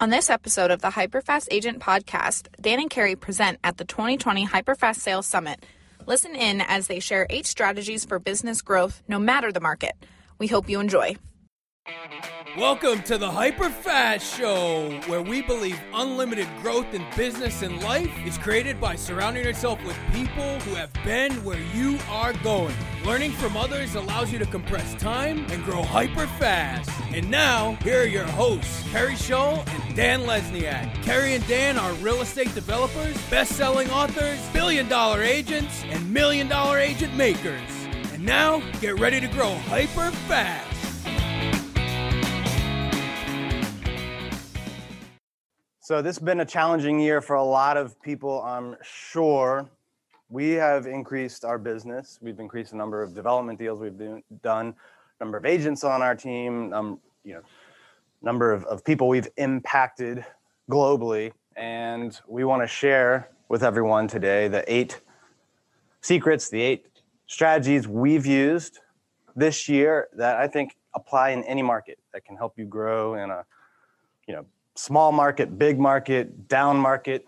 On this episode of the Hyperfast Agent podcast, Dan and Keri present at the 2020 Hyperfast Sales Summit. Listen in as they share eight strategies for business growth no matter the market. We hope you enjoy. Welcome to the Hyperfast Show, where we believe unlimited growth in business and life is created by surrounding yourself with people who have been where you are going. Learning from others allows you to compress time and grow hyper fast. And now, here are your hosts, Keri Shull and Dan Lesniak. Keri and Dan are real estate developers, best selling authors, billion dollar agents, and million dollar agent makers. And now, get ready to grow hyper fast. So this has been a challenging year for a lot of people, I'm sure. We have increased our business. We've increased the number of development deals we've do- done, number of agents on our team, um, you know, number of, of people we've impacted globally. And we want to share with everyone today the eight secrets, the eight strategies we've used this year that I think apply in any market that can help you grow in a, you know, small market, big market, down market,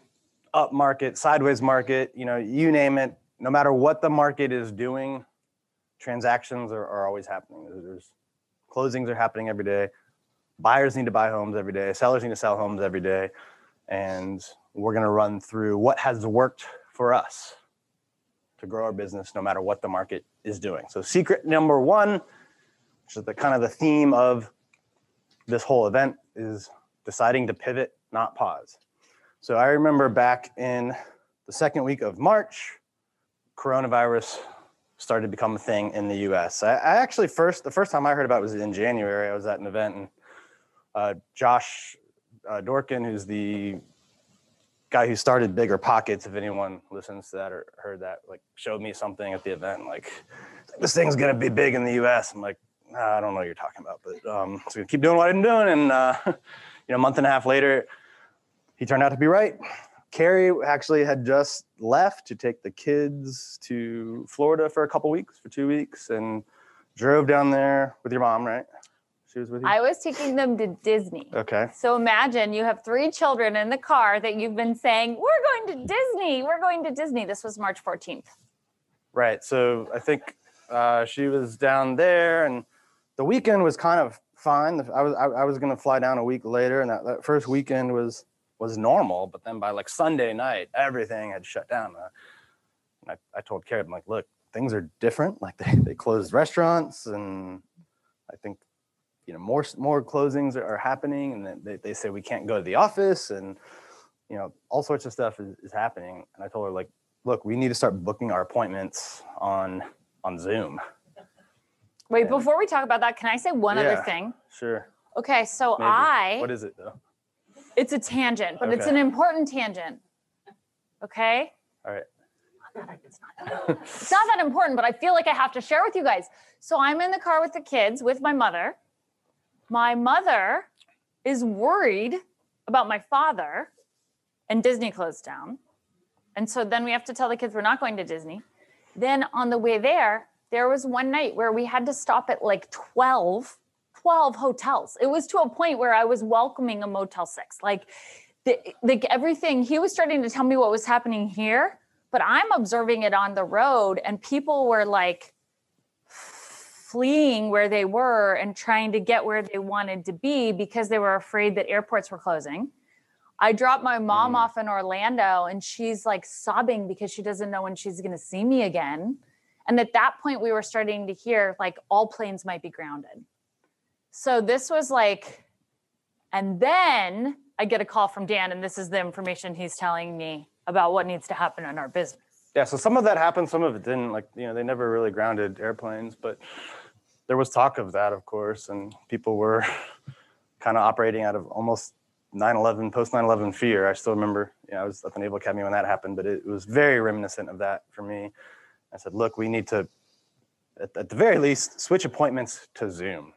up market, sideways market, you know, you name it, no matter what the market is doing, transactions are, are always happening. There's closings are happening every day. Buyers need to buy homes every day. Sellers need to sell homes every day. And we're going to run through what has worked for us to grow our business no matter what the market is doing. So secret number one, which is the kind of the theme of this whole event is deciding to pivot, not pause. So I remember back in the second week of March, coronavirus started to become a thing in the US. I, I actually first, the first time I heard about it was in January. I was at an event and uh, Josh uh, Dorkin, who's the guy who started Bigger Pockets, if anyone listens to that or heard that, like showed me something at the event, like this thing's gonna be big in the US. I'm like, I don't know what you're talking about, but um, so gonna keep doing what I'm doing. And uh, you know, a month and a half later, he turned out to be right. Keri actually had just left to take the kids to Florida for a couple weeks, for two weeks, and drove down there with your mom, right? She was with you. I was taking them to Disney. okay. So imagine you have three children in the car that you've been saying, We're going to Disney. We're going to Disney. This was March 14th. Right. So I think uh, she was down there, and the weekend was kind of fine. I was I, I was gonna fly down a week later, and that, that first weekend was was normal. But then by like Sunday night, everything had shut down. Uh, I, I told Keri, I'm like, look, things are different. Like they, they closed restaurants, and I think you know more more closings are, are happening, and they, they say we can't go to the office, and you know all sorts of stuff is, is happening. And I told her like, look, we need to start booking our appointments on on Zoom. Wait, before we talk about that, can I say one other Yeah. thing? Sure. Okay, so Maybe. I, What is it though? it's a tangent, but it's an important tangent. Okay? All right. It's not that important, but I feel like I have to share with you guys. So I'm in the car with the kids with my mother. My mother is worried about my father, and Disney closed down. And so then we have to tell the kids we're not going to Disney. Then on the way there, there was one night where we had to stop at like 12, 12 hotels. It was to a point where I was welcoming a Motel 6. Like, the, like everything, he was starting to tell me what was happening here, but I'm observing it on the road, and people were like fleeing where they were and trying to get where they wanted to be because they were afraid that airports were closing. I dropped my mom Mm. off in Orlando and she's like sobbing because she doesn't know when she's going to see me again. And at that point, we were starting to hear like all planes might be grounded. So this was like, and then I get a call from Dan, and this is the information he's telling me about what needs to happen in our business. Yeah, so some of that happened, some of it didn't. Like, you know, they never really grounded airplanes, but there was talk of that, of course, and people were kind of operating out of almost 9/11, post 9/11 fear. I still remember, you know, I was at the Naval Academy when that happened, but it was very reminiscent of that for me. I said, look, we need to, at, at the very least, switch appointments to Zoom.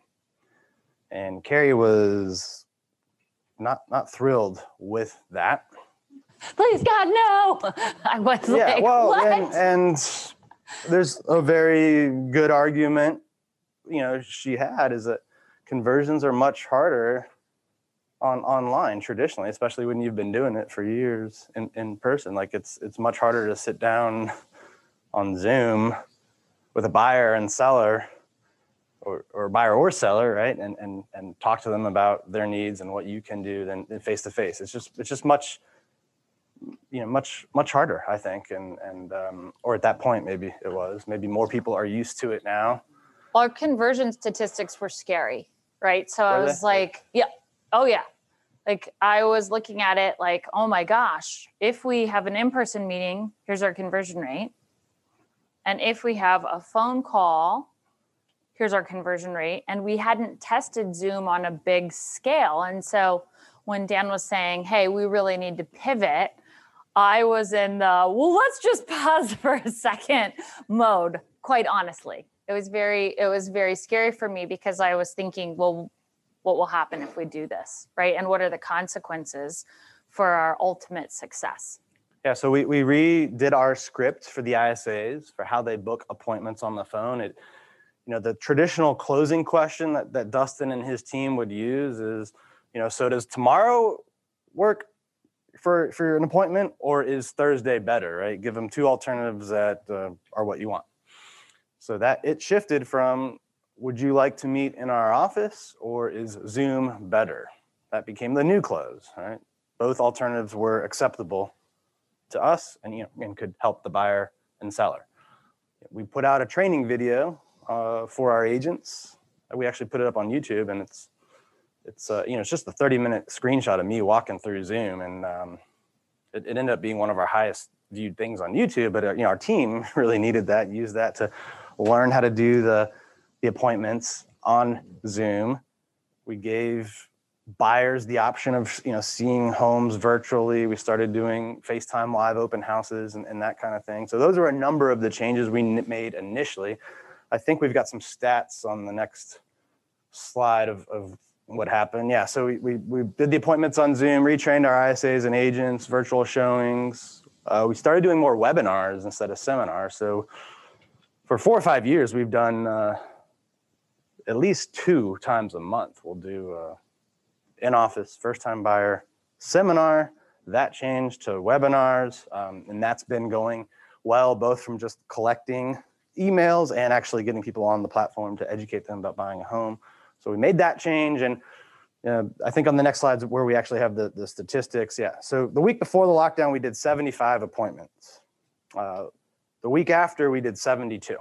And Keri was not not thrilled with that. Please, God, no. I was yeah, like, well, what? and, and there's a very good argument, you know, she had is that conversions are much harder on online traditionally, especially when you've been doing it for years in, in person. Like it's it's much harder to sit down on Zoom with a buyer and seller or, or buyer or seller, right? And, and and talk to them about their needs and what you can do than face to face. It's just it's just much you know much much harder i think and and um, or at that point maybe it was maybe more people are used to it now Our conversion statistics were scary, right? So I Were they? was like, yeah, oh yeah. Like I was looking at it like, oh my gosh, if we have an in-person meeting, here's our conversion rate. And if we have a phone call, here's our conversion rate. And we hadn't tested Zoom on a big scale. And so when Dan was saying, hey, we really need to pivot, I was in the, well, let's just pause for a second mode, quite honestly. It was very, it was very scary for me because I was thinking, well, what will happen if we do this? Right. And what are the consequences for our ultimate success? Yeah, so we, we redid our script for the ISAs for how they book appointments on the phone. It, you know, the traditional closing question that, that Dustin and his team would use is, you know, so does tomorrow work for for an appointment, or is Thursday better? Right, give them two alternatives that uh, are what you want. So that it shifted from, would you like to meet in our office, or is Zoom better? That became the new close. Right, both alternatives were acceptable to us and you know and could help the buyer and seller. We put out a training video uh, for our agents. We actually put it up on YouTube, and it's it's uh, you know it's just a 30 minute screenshot of me walking through Zoom, and um, it, it ended up being one of our highest viewed things on YouTube. But uh, you know our team really needed that, used that to learn how to do the the appointments on Zoom. We gave buyers the option of you know seeing homes virtually. We started doing facetime live open houses and, and that kind of thing. So those are a number of the changes we made initially. I think we've got some stats on the next slide of, of what happened. Yeah so we, we, we did the appointments on zoom retrained our isas and agents virtual showings. Uh, we started doing more webinars instead of seminars. So for four or five years we've done uh, at least two times a month we'll do uh, in office first time buyer seminar that changed to webinars um, and that's been going well both from just collecting emails and actually getting people on the platform to educate them about buying a home. So we made that change and uh, i think on the next slides where we actually have the, the statistics yeah. So the week before the lockdown we did 75 appointments. Uh, the week after we did 72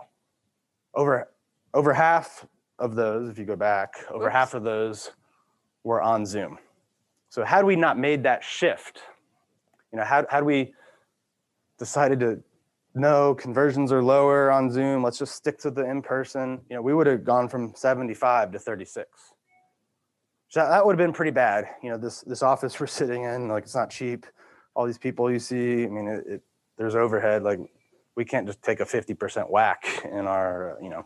over over half of those if you go back over half of those were on Zoom. So had we not made that shift, you know, had, had we decided to no conversions are lower on Zoom, let's just stick to the in-person, you know, we would have gone from 75 to 36. So that, that would have been pretty bad. You know, this this office we're sitting in, like it's not cheap. All these people you see, I mean, it, it there's overhead. Like we can't just take a 50% whack in our, you know,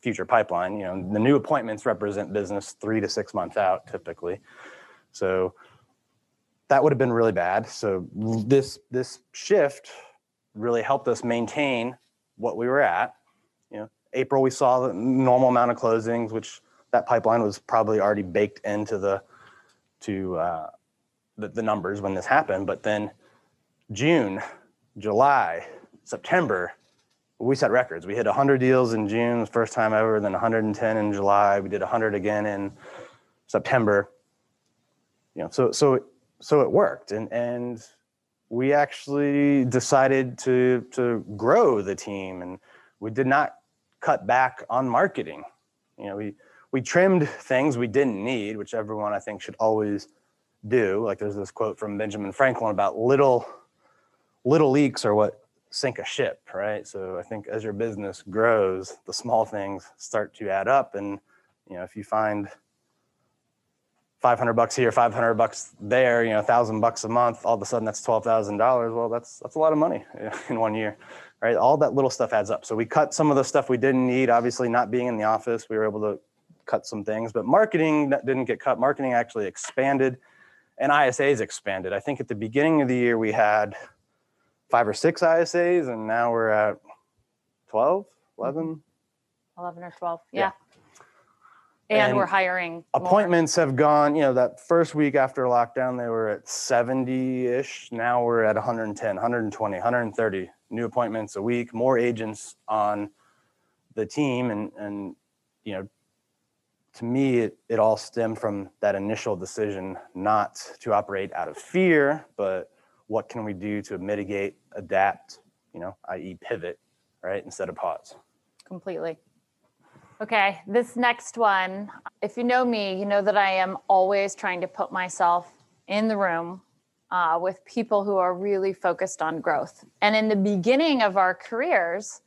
future pipeline. You know, the new appointments represent business three to six months out typically. So that would have been really bad. So this this shift really helped us maintain what we were at. You know, April we saw the normal amount of closings, which that pipeline was probably already baked into the to uh, the, the numbers when this happened. But then June, July, September, we set records. We hit 100 deals in June, first time ever, then 110 in July. We did 100 again in September. You know, so so so it worked, and and we actually decided to to grow the team, and we did not cut back on marketing. You know, we we trimmed things we didn't need, which everyone I think should always do. Like there's this quote from Benjamin Franklin about little little leaks are what sink a ship, right? So I think as your business grows, the small things start to add up. And you know, if you find 500 bucks here, 500 bucks there, you know, thousand bucks a month, all of a sudden that's $12,000. Well, that's, that's a lot of money in one year, right? All that little stuff adds up. So we cut some of the stuff we didn't need, obviously not being in the office, we were able to cut some things, but marketing didn't get cut. Marketing actually expanded and ISAs expanded. I think at the beginning of the year, we had five or six ISAs, and now we're at 12, mm-hmm. 11. 11 or 12. Yeah. Yeah. And, And we're hiring more. appointments have gone you know that first week after lockdown they were at 70ish now we're at 110 120 130 new appointments a week more agents on the team and and you know to me it, it all stemmed from that initial decision not to operate out of fear but what can we do to mitigate adapt you know i.e pivot right instead of pause completely. Okay, this next one, if you know me, you know that I am always trying to put myself in the room uh, with people who are really focused on growth. And in the beginning of our careers,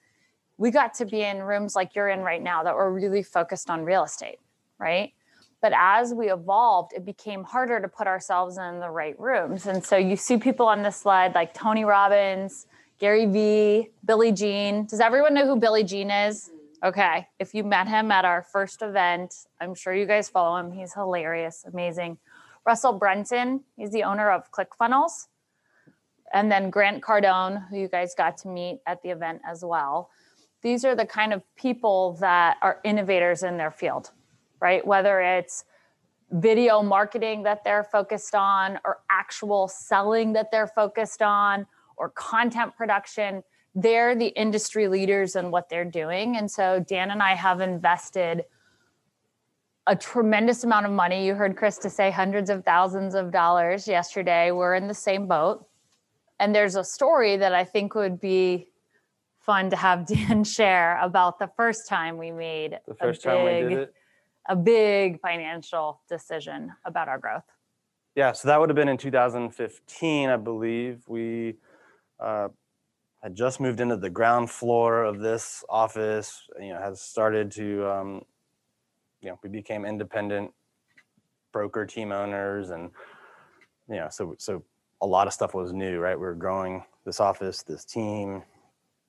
we got to be in rooms like you're in right now that were really focused on real estate, right? But as we evolved, it became harder to put ourselves in the right rooms. And so you see people on this slide like Tony Robbins, Gary Vee, Billy Gene. Does everyone know who Billy Gene is? Okay. If you met him at our first event, I'm sure you guys follow him. He's hilarious, amazing. Russell Brunson, he's the owner of ClickFunnels. And then Grant Cardone, who you guys got to meet at the event as well. These are the kind of people that are innovators in their field, right? Whether it's video marketing that they're focused on, or actual selling that they're focused on, or content production they're the industry leaders in what they're doing. And so Dan and I have invested a tremendous amount of money. You heard Chris to say hundreds of thousands of dollars yesterday. We're in the same boat. And there's a story that I think would be fun to have Dan share about the first time we made the first a time we big, did it a big financial decision about our growth. Yeah, so that would have been in 2015, I believe. We uh, had just moved into the ground floor of this office. You know, has started to, um, you know, we became independent broker team owners, and you know, so so a lot of stuff was new, right? We were growing this office, this team.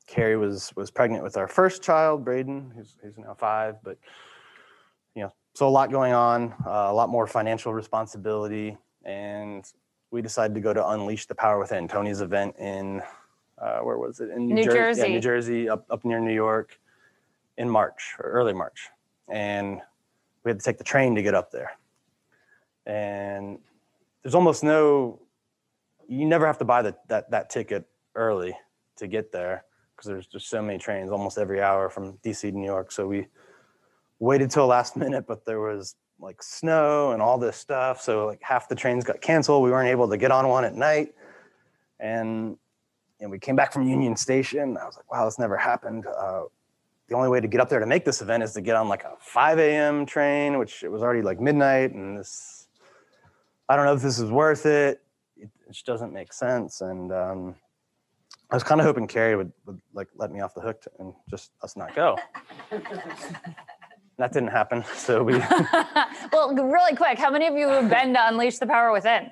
Keri was was pregnant with our first child, Braden, who's who's now five, but so a lot going on, uh, a lot more financial responsibility, and we decided to go to Unleash the Power Within, Tony's event in uh, where was it in New Jer- Yeah, Jersey. New Jersey, up up near New York, in March or early March, and we had to take the train to get up there. And there's almost no, you never have to buy the, that that ticket early to get there because there's just so many trains almost every hour from DC to New York. So we waited till last minute, but there was like snow and all this stuff. So like half the trains got canceled. We weren't able to get on one at night. And and we came back from Union Station. I was like, wow, this never happened. Uh, the only way to get up there to make this event is to get on like a 5 a.m. train, which it was already like midnight. And this, I don't know if this is worth it. It, just doesn't make sense. And um, I was kind of hoping Keri would, would like let me off the hook to, and just us not go. that didn't happen. So we, well, really quick, how many of you have been to Unleash the Power Within?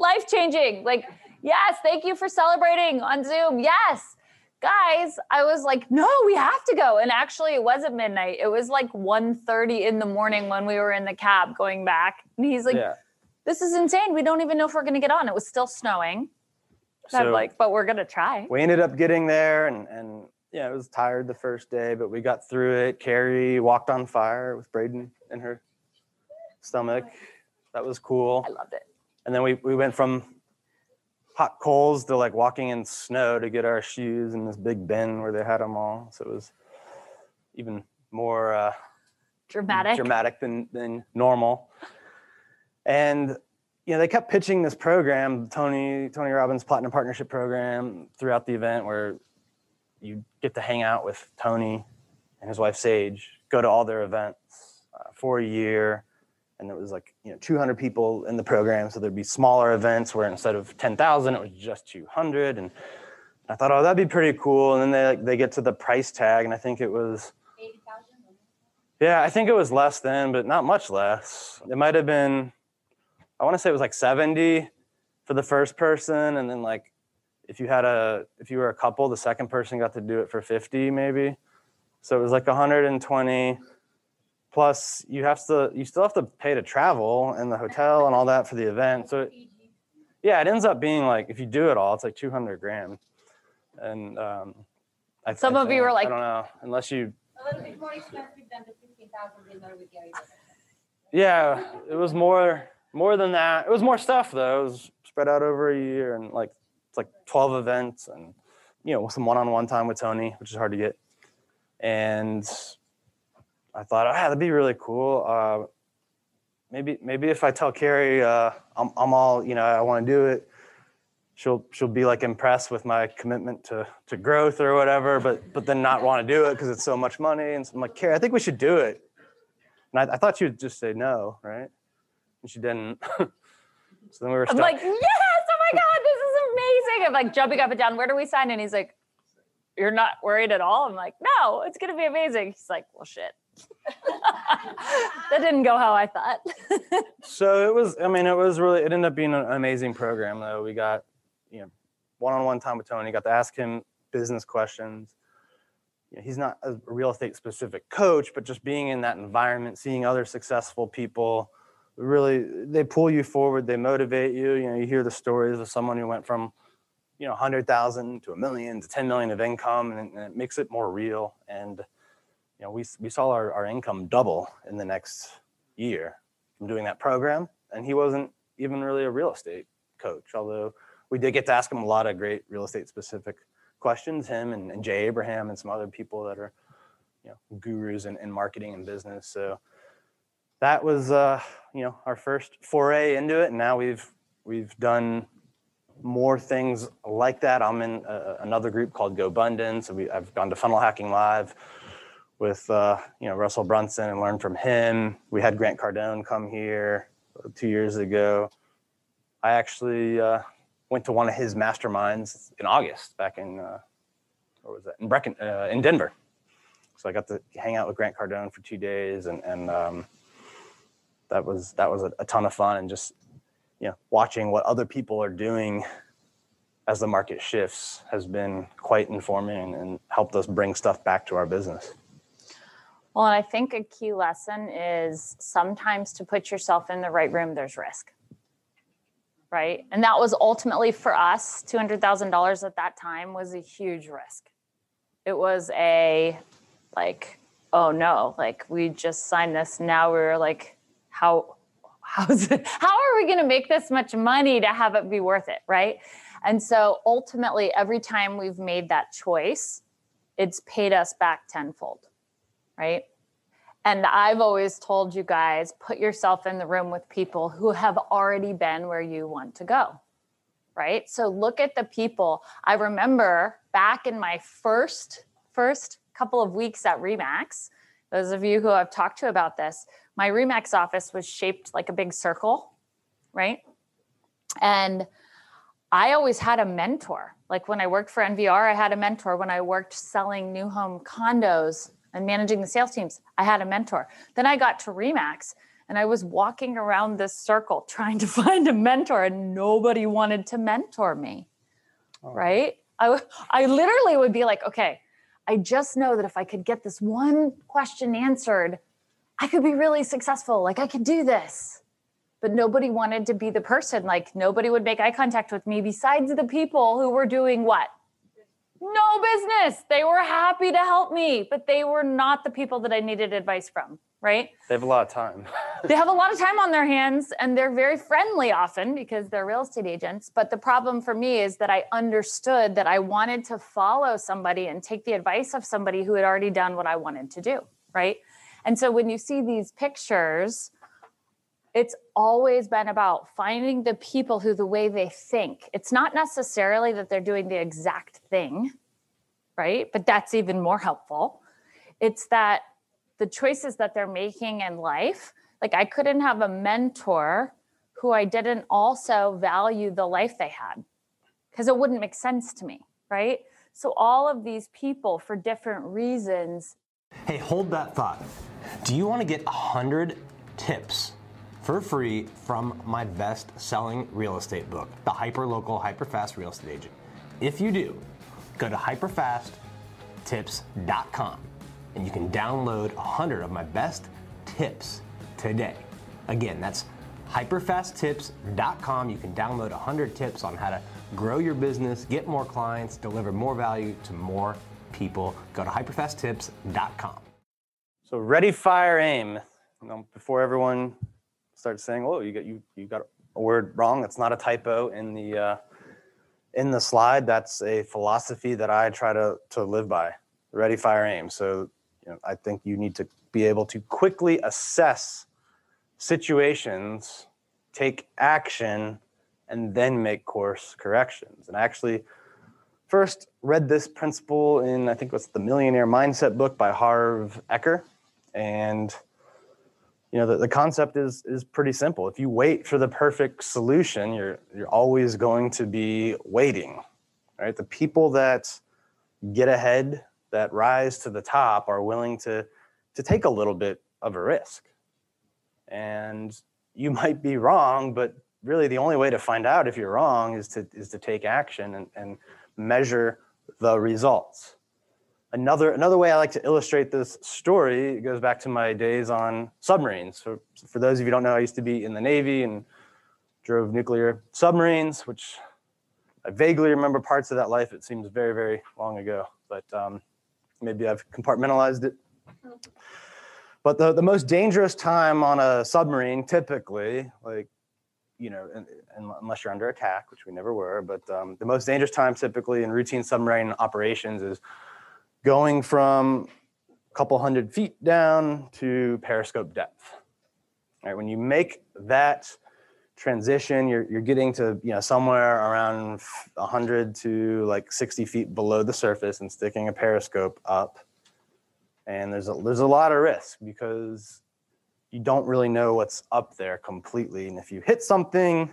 Life changing. Like, yes, thank you for celebrating on Zoom. Yes. Guys, I was like, no, we have to go. And actually it wasn't midnight. It was like 1.30 in the morning when we were in the cab going back. And he's like, yeah. this is insane. We don't even know if we're gonna get on. It was still snowing. And I'm So- like, but we're gonna try. we ended up getting there and and yeah, it was tired the first day, but we got through it. Keri walked on fire with Braden in her stomach. That was cool. I loved it. And then we, we went from hot coals to like walking in snow to get our shoes in this big bin where they had them all. So it was even more uh, Dramatic. dramatic than than normal. And you know, they kept pitching this program, Tony Tony Robbins Platinum Partnership Program, throughout the event, where you get to hang out with Tony and his wife Sage, go to all their events uh, for a year, and there was like you know 200 people in the program, so there'd be smaller events where instead of 10,000, it was just 200, and I thought, oh, that'd be pretty cool. And then they like they get to the price tag, and I think it was yeah, I think it was less than, but not much less. It might have been, I want to say it was like 70 for the first person. And then like, if you had a, if you were a couple, the second person got to do it for 50 maybe. So it was like 120 plus you have to, you still have to pay to travel and the hotel and all that for the event. So it, yeah, it ends up being like, if you do it all, it's like 200 grand. And, um, I, Some I of you think- were like- I don't know, unless you A little bit more expensive than the fifteen Yeah, it was more more than that. It was more stuff though. It was spread out over a year and like it's like 12 events and you know some one-on-one time with Tony, which is hard to get. And I thought, oh, that'd be really cool. Uh, maybe maybe if I tell Keri uh, I'm I'm all you know I want to do it, she'll she'll be like impressed with my commitment to to growth or whatever, but but then not want to do it because it's so much money. And so I'm like, Keri, I think we should do it. And I, I thought she would just say no, right? And she didn't. so then we were I'm stuck. like, yes, oh my God, this amazing. I'm like jumping up and down. Where do we sign? And he's like, You're not worried at all? I'm like, No, it's gonna be amazing. He's like, Well shit. that didn't go how I thought. So it was. I mean, it was really. It ended up being an amazing program, though. We got, you know, one-on-one time with Tony. Got to ask him business questions. You know, he's not a real estate specific coach, but just being in that environment, seeing other successful people, really, they pull you forward. They motivate you. You know, you hear the stories of someone who went from, you know, hundred thousand to a million to ten million of income, and, and it makes it more real. And you know, we we saw our, our income double in the next year from doing that program. And he wasn't even really a real estate coach, although we did get to ask him a lot of great real estate specific questions, him and, and Jay Abraham and some other people that are, you know, gurus in, in marketing and business. So that was, uh, you know, our first foray into it. And now we've, we've done more things like that. I'm in a, another group called Go GoBundance. So we, I've gone to Funnel Hacking Live with uh, you know Russell Brunson and learned from him. We had Grant Cardone come here uh, two years ago. I actually uh, went to one of his masterminds in August back in uh, was that in Brecken uh, in Denver. So I got to hang out with Grant Cardone for two days, and and um, that was that was a, a ton of fun, and just you know watching what other people are doing as the market shifts has been quite informing and, helped us bring stuff back to our business. Well, and I think a key lesson is sometimes to put yourself in the right room, there's risk. Right. And that was ultimately for us, $200,000 at that time was a huge risk. It was a like, oh no, like we just signed this. Now we're like, how, how are we going to make this much money to have it be worth it? Right. And so ultimately, every time we've made that choice, it's paid us back tenfold right? And I've always told you guys put yourself in the room with people who have already been where you want to go, right? So look at the people. I remember back in my first first couple of weeks at Remax, those of you who I've talked to about this, my Remax office was shaped like a big circle, right? And I always had a mentor. Like when I worked for NVR, I had a mentor. When I worked selling new home condos, and managing the sales teams, I had a mentor. Then I got to Remax and I was walking around this circle trying to find a mentor and nobody wanted to mentor me. Oh. Right? I, I literally would be like, okay, I just know that if I could get this one question answered, I could be really successful. Like I could do this. But nobody wanted to be the person. Like nobody would make eye contact with me besides the people who were doing what? no business. They were happy to help me, but they were not the people that I needed advice from, right? They have a lot of time. they have a lot of time on their hands and they're very friendly often because they're real estate agents. But the problem for me is that I understood that I wanted to follow somebody and take the advice of somebody who had already done what I wanted to do, right? And so when you see these pictures, it's always been about finding the people who the way they think. It's not necessarily that they're doing the exact thing right? But that's even more helpful. It's that the choices that they're making in life like i couldn't have a mentor who i didn't also value the life they had because it wouldn't make sense to me right? So all of these people for different reasons hey hold that thought do you want to get 100 tips for free from my best selling real estate book, The Hyper Local Hyper Fast Real Estate Agent. If you do, go to hyperfasttips.com and you can download 100 of my best tips today. Again, that's hyperfasttips.com. You can download 100 tips on how to grow your business, get more clients, deliver more value to more people. Go to hyperfasttips.com. So ready, fire, aim. You know, before everyone starts saying, "Oh, you got you you got a word wrong," that's not a typo in the uh, in the slide. That's a philosophy that I try to to live by. Ready, fire, aim. So you know, I think you need to be able to quickly assess situations, take action, and then make course corrections. And actually first read this principle in I think what's the Millionaire Mindset book by Harv Eker, and you know the, the concept is is pretty simple. If you wait for the perfect solution, you're you're always going to be waiting. Right? The people that get ahead, that rise to the top, are willing to to take a little bit of a risk. And you might be wrong, but really the only way to find out if you're wrong is to is to take action and, and measure the results. Another another way I like to illustrate this story goes back to my days on submarines. So for those of you don't know, I used to be in the Navy and drove nuclear submarines, which I vaguely remember parts of that life. It seems very, very long ago, but um, maybe I've compartmentalized it. But the, the most dangerous time on a submarine, typically, like, you know, unless you're under attack, which we never were, but um, the most dangerous time typically in routine submarine operations is going from a couple hundred feet down to periscope depth. Right, when you make that transition, you're, you're getting to you know somewhere around 100 to like 60 feet below the surface and sticking a periscope up and there's a, there's a lot of risk because you don't really know what's up there completely. And if you hit something,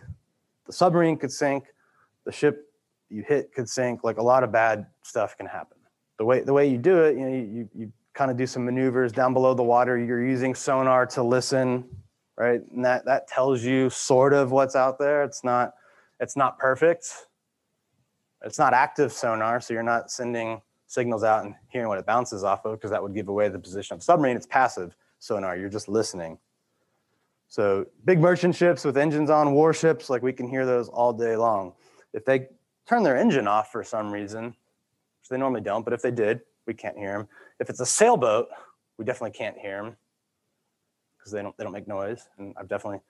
the submarine could sink, the ship you hit could sink. Like a lot of bad stuff can happen. The way the way you do it, you know, you, you kind of do some maneuvers down below the water. You're using sonar to listen, right? And that that tells you sort of what's out there. It's not it's not perfect. It's not active sonar, so you're not sending signals out and hearing what it bounces off of, because that would give away the position of the submarine. It's passive sonar, you're just listening. So big merchant ships with engines on, warships, like we can hear those all day long. If they turn their engine off for some reason, which they normally don't, but if they did, we can't hear them. If it's a sailboat, we definitely can't hear them because they don't they don't make noise. And I've definitely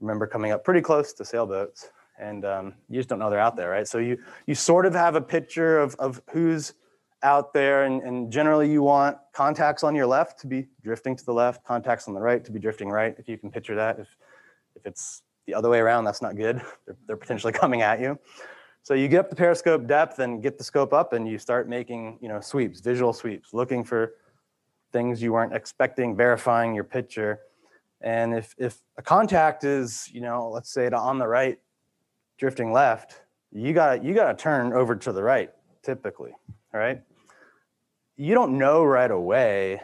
remember coming up pretty close to sailboats, and um, you just don't know they're out there, right? So you you sort of have a picture of of who's out there and, and, generally you want contacts on your left to be drifting to the left contacts on the right to be drifting right if you can picture that. If if it's the other way around that's not good. They're, they're potentially coming at you. So you get up the periscope depth and get the scope up and you start making you know sweeps visual sweeps looking for things you weren't expecting verifying your picture. And if if a contact is you know let's say to on the right drifting left you got you got to turn over to the right typically all right you don't know right away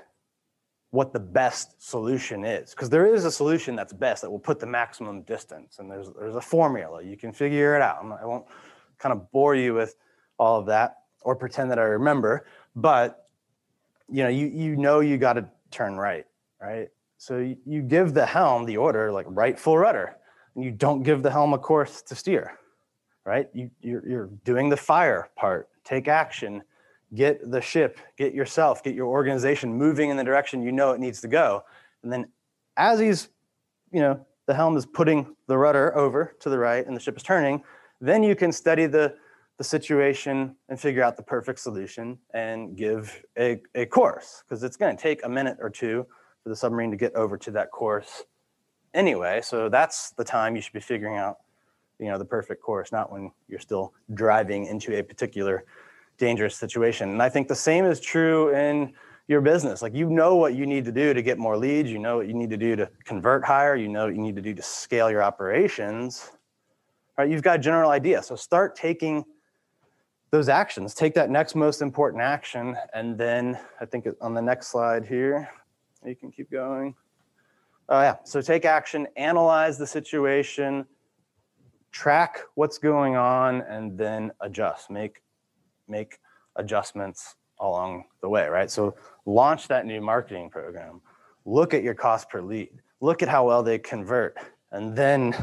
what the best solution is because there is a solution that's best that will put the maximum distance and there's there's a formula. You can figure it out. I won't kind of bore you with all of that or pretend that i remember but you know you you know you got to turn right right? So you, give the helm the order like right full rudder and you don't give the helm a course to steer right? You you're, you're doing the fire part. Take action get the ship, get yourself, get your organization moving in the direction you know it needs to go. And then as he's, you know, the helm is putting the rudder over to the right and the ship is turning, then you can study the, the situation and figure out the perfect solution and give a, a course because it's going to take a minute or two for the submarine to get over to that course anyway. So that's the time you should be figuring out, you know, the perfect course, not when you're still driving into a particular dangerous situation. And I think the same is true in your business. Like you know what you need to do to get more leads, you know what you need to do to convert higher, you know what you need to do to scale your operations. Right? You've got a general idea. So start taking those actions. Take that next most important action and then I think on the next slide here, you can keep going. Oh yeah, so take action, analyze the situation, track what's going on and then adjust. Make make adjustments along the way, right? So launch that new marketing program. Look at your cost per lead. Look at how well they convert and then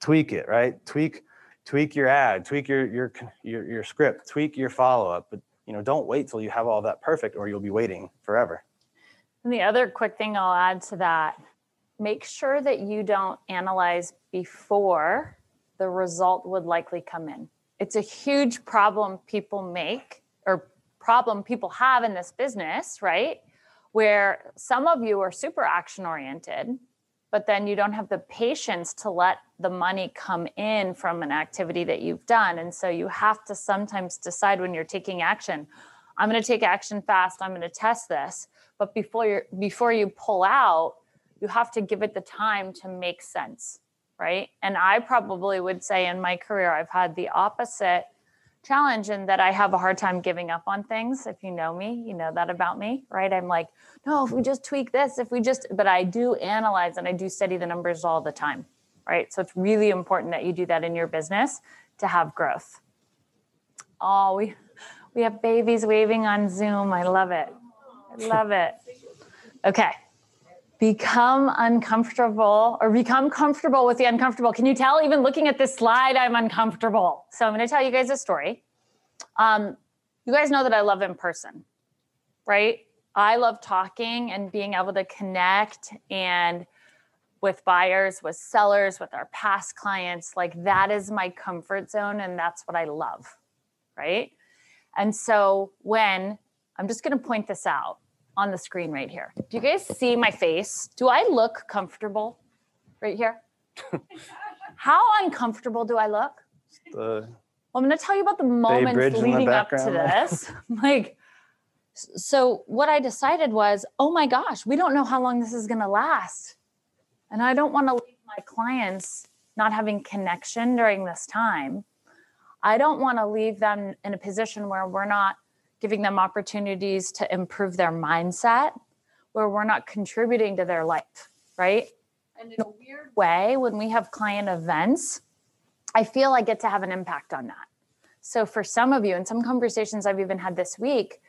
tweak it, right? Tweak tweak your ad, tweak your your your, your script, tweak your follow-up, but you know, don't wait till you have all that perfect or you'll be waiting forever. And the other quick thing I'll add to that make sure that you don't analyze before the result would likely come in. It's a huge problem people make or problem people have in this business, right? Where some of you are super action oriented, but then you don't have the patience to let the money come in from an activity that you've done. And so you have to sometimes decide when you're taking action, I'm going to take action fast, I'm going to test this. But before you before you pull out, you have to give it the time to make sense, right? And I probably would say in my career I've had the opposite challenge in that I have a hard time giving up on things. If you know me, you know that about me, right? I'm like, no, if we just tweak this, if we just, but I do analyze and I do study the numbers all the time, right? So it's really important that you do that in your business to have growth. Oh, we we have babies waving on Zoom. I love it. I love it. Okay. Become uncomfortable or become comfortable with the uncomfortable. Can you tell, even looking at this slide, I'm uncomfortable? So I'm going to tell you guys a story. Um, you guys know that I love in person, right? I love talking and being able to connect and with buyers, with sellers, with our past clients. Like that is my comfort zone and that's what I love, right? And so when I'm just going to point this out on the screen right here. Do you guys see my face? Do I look comfortable right here? How uncomfortable do I look? The Well, I'm going to tell you about the moments bridge the leading up to this. like, so what I decided was, oh my gosh, we don't know how long this is going to last. And I don't want to leave my clients not having connection during this time. I don't want to leave them in a position where we're not giving them opportunities to improve their mindset, where we're not contributing to their life, right? And in a weird way, when we have client events, I feel I get to have an impact on that. So for some of you, in some conversations I've even had this week,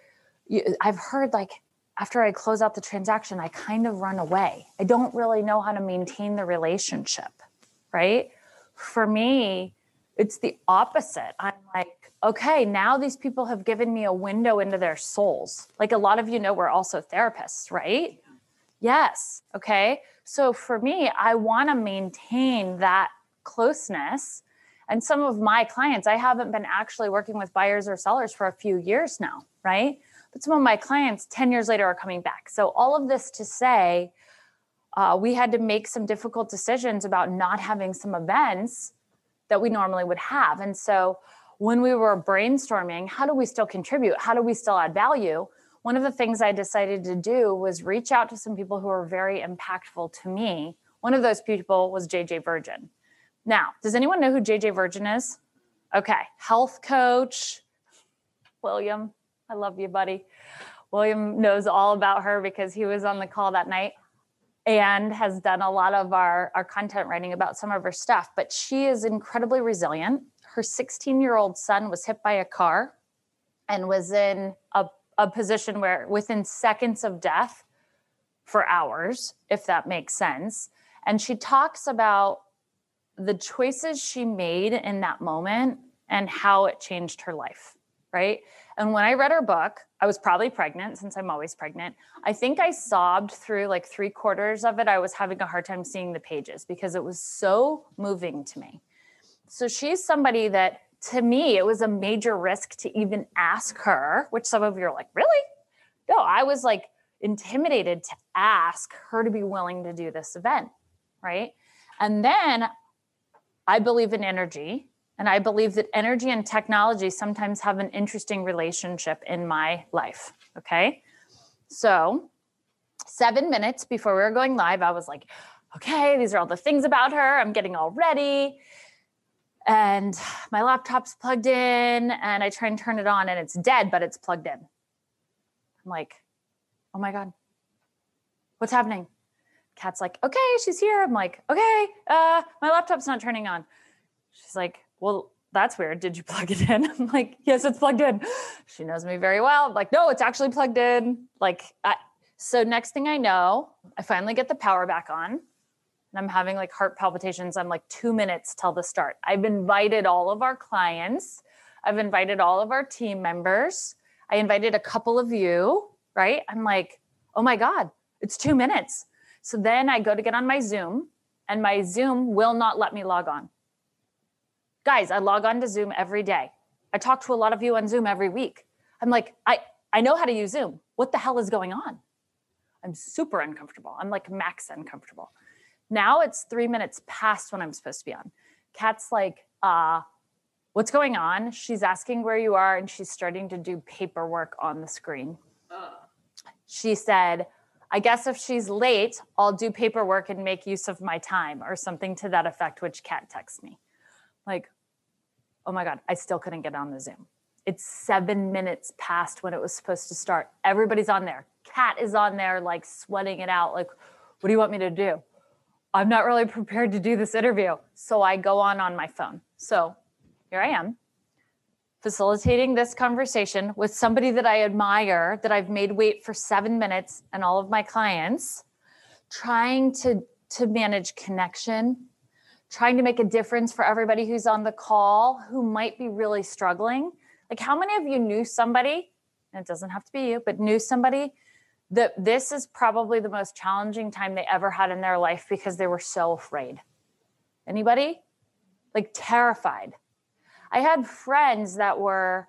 you, I've heard like after I close out the transaction, I kind of run away. I don't really know how to maintain the relationship, right? For me, it's the opposite. I'm like, okay, now these people have given me a window into their souls. Like a lot of you know, we're also therapists, right? Yes. Okay. So for me, I want to maintain that closeness. And some of my clients, I haven't been actually working with buyers or sellers for a few years now, right? But some of my clients 10 years later are coming back. So all of this to say, uh, we had to make some difficult decisions about not having some events that we normally would have. And so when we were brainstorming, how do we still contribute? How do we still add value? One of the things I decided to do was reach out to some people who are very impactful to me. One of those people was JJ Virgin. Now, does anyone know who JJ Virgin is? Okay, health coach, William. I love you, buddy. William knows all about her because he was on the call that night and has done a lot of our, our content writing about some of her stuff. But she is incredibly resilient. Her 16 year old son was hit by a car and was in a, a position where within seconds of death for hours, if that makes sense. And she talks about the choices she made in that moment and how it changed her life, right? And when I read her book, I was probably pregnant since I'm always pregnant. I think I sobbed through like three quarters of it. I was having a hard time seeing the pages because it was so moving to me. So she's somebody that to me, it was a major risk to even ask her, which some of you are like, really? No, I was like intimidated to ask her to be willing to do this event, right? And then I believe in energy. And I believe that energy and technology sometimes have an interesting relationship in my life. Okay. So, seven minutes before we were going live, I was like, okay, these are all the things about her. I'm getting all ready. And my laptop's plugged in, and I try and turn it on, and it's dead, but it's plugged in. I'm like, oh my God, what's happening? Kat's like, okay, she's here. I'm like, okay, uh, my laptop's not turning on. She's like, well, that's weird. Did you plug it in? I'm like, yes, it's plugged in. She knows me very well. I'm like, no, it's actually plugged in. Like, I, so next thing I know, I finally get the power back on and I'm having like heart palpitations. I'm like two minutes till the start. I've invited all of our clients. I've invited all of our team members. I invited a couple of you, right? I'm like, oh my God, It's two minutes. So then I go to get on my Zoom, and my Zoom will not let me log on. Guys, I log on to Zoom every day. I talk to a lot of you on Zoom every week. I'm like, I, I know how to use Zoom. What the hell is going on? I'm super uncomfortable. I'm like max uncomfortable. Now it's three minutes past when I'm supposed to be on. Kat's like, uh, what's going on? She's asking where you are and she's starting to do paperwork on the screen. She said, I guess if she's late, I'll do paperwork and make use of my time or something to that effect, which Kat texts me. Like, oh my God, I still couldn't get on the Zoom. It's seven minutes past when it was supposed to start. Everybody's on there. Cat is on there, like sweating it out. Like, what do you want me to do? I'm not really prepared to do this interview. So I go on on my phone. So here I am facilitating this conversation with somebody that I admire, that I've made wait for seven minutes, and all of my clients, trying to, to manage connection, trying to make a difference for everybody who's on the call who might be really struggling. Like, how many of you knew somebody, and it doesn't have to be you, but knew somebody that this is probably the most challenging time they ever had in their life because they were so afraid? Anybody? Like, terrified I had friends that were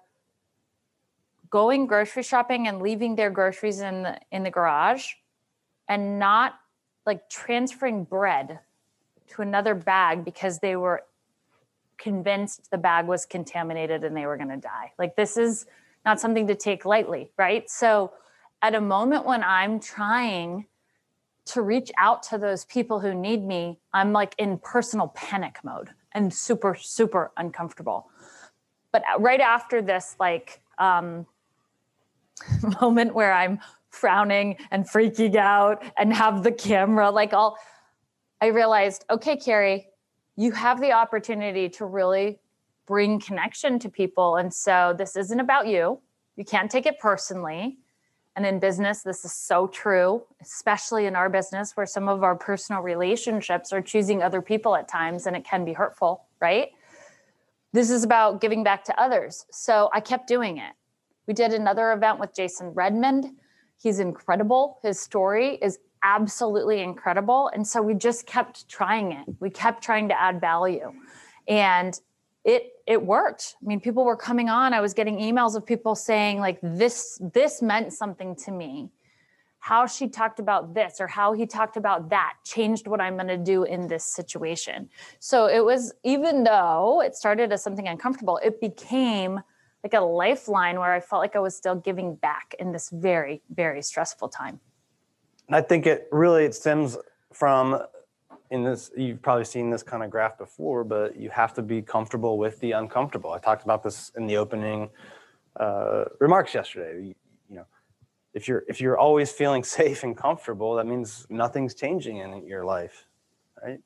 going grocery shopping and leaving their groceries in the in the garage and not like transferring bread to another bag because they were convinced the bag was contaminated and they were going to die. Like this is not something to take lightly, right? So at a moment when I'm trying to reach out to those people who need me, I'm like in personal panic mode and super super uncomfortable but right after this like um, moment where i'm frowning and freaking out and have the camera like all i realized okay Keri you have the opportunity to really bring connection to people and so this isn't about you you can't take it personally and in business this is so true especially in our business where some of our personal relationships are choosing other people at times and it can be hurtful right this is about giving back to others. So I kept doing it. We did another event with Jason Redmond. He's incredible. His story is absolutely incredible. And so we just kept trying it. We kept trying to add value. And it it worked. I mean, people were coming on. I was getting emails of people saying like this this meant something to me how she talked about this or how he talked about that changed what I'm going to do in this situation. So it was, even though it started as something uncomfortable, it became like a lifeline where I felt like I was still giving back in this very, very stressful time. I think it really it stems from in this you've probably seen this kind of graph before, but you have to be comfortable with the uncomfortable. I talked about this in the opening uh, remarks yesterday. You, you know, if you're if you're always feeling safe and comfortable that means nothing's changing in your life right?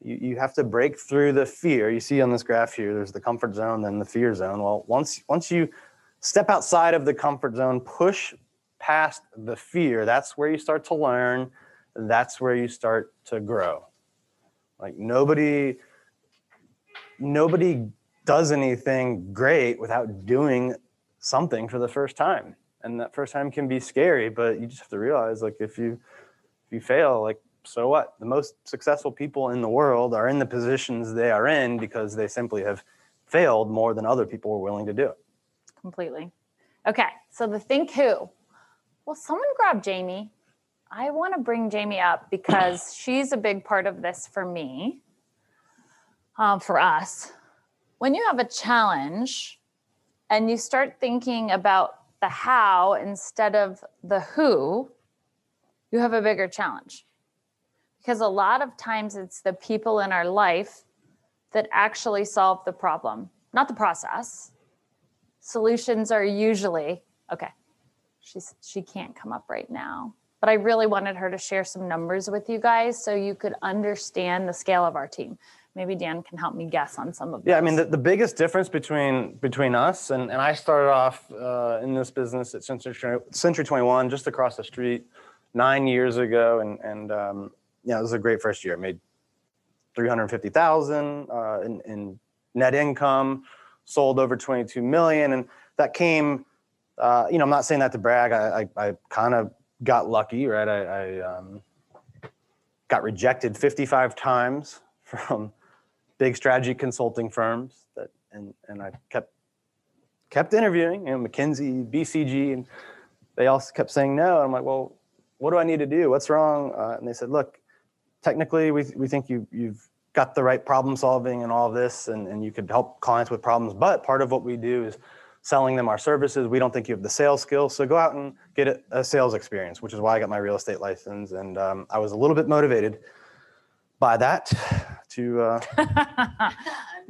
You, you have to break through the fear. You see on this graph here there's the comfort zone then the fear zone. Well once once you step outside of the comfort zone push past the fear. That's where you start to learn. That's where you start to grow. Like nobody nobody does anything great without doing something for the first time. And that first time can be scary but you just have to realize like if you if you fail like so what? The most successful people in the world are in the positions they are in because they simply have failed more than other people were willing to do completely. Okay so the think who well someone grab jamie i want to bring jamie up because she's a big part of this for me um, for us when you have a challenge and you start thinking about the how instead of the who, you have a bigger challenge. Because a lot of times it's the people in our life that actually solve the problem, not the process. Solutions are usually, okay, she's she can't come up right now. But I really wanted her to share some numbers with you guys so you could understand the scale of our team maybe Dan can help me guess on some of. Yeah, I mean the, the biggest difference between between us and, and I started off uh, in this business at Century Century 21 just across the street nine years ago, and and um, yeah, it was a great first year. I made three hundred fifty thousand uh, in, in net income, sold over 22 million, and that came. Uh, you know, I'm not saying that to brag. I, I, I kind of got lucky, right? I, I um, got rejected 55 times from big strategy consulting firms that, and, and I kept, kept interviewing, you know, McKinsey, BCG, and they all kept saying no. And I'm like, well, what do I need to do? What's wrong? Uh, and they said, look, technically we, we think you, you've got the right problem solving and all of this, and, and you could help clients with problems. But part of what we do is selling them our services. We don't think you have the sales skills. So go out and get a, a sales experience, which is why I got my real estate license. And um, I was a little bit motivated by that to. Uh,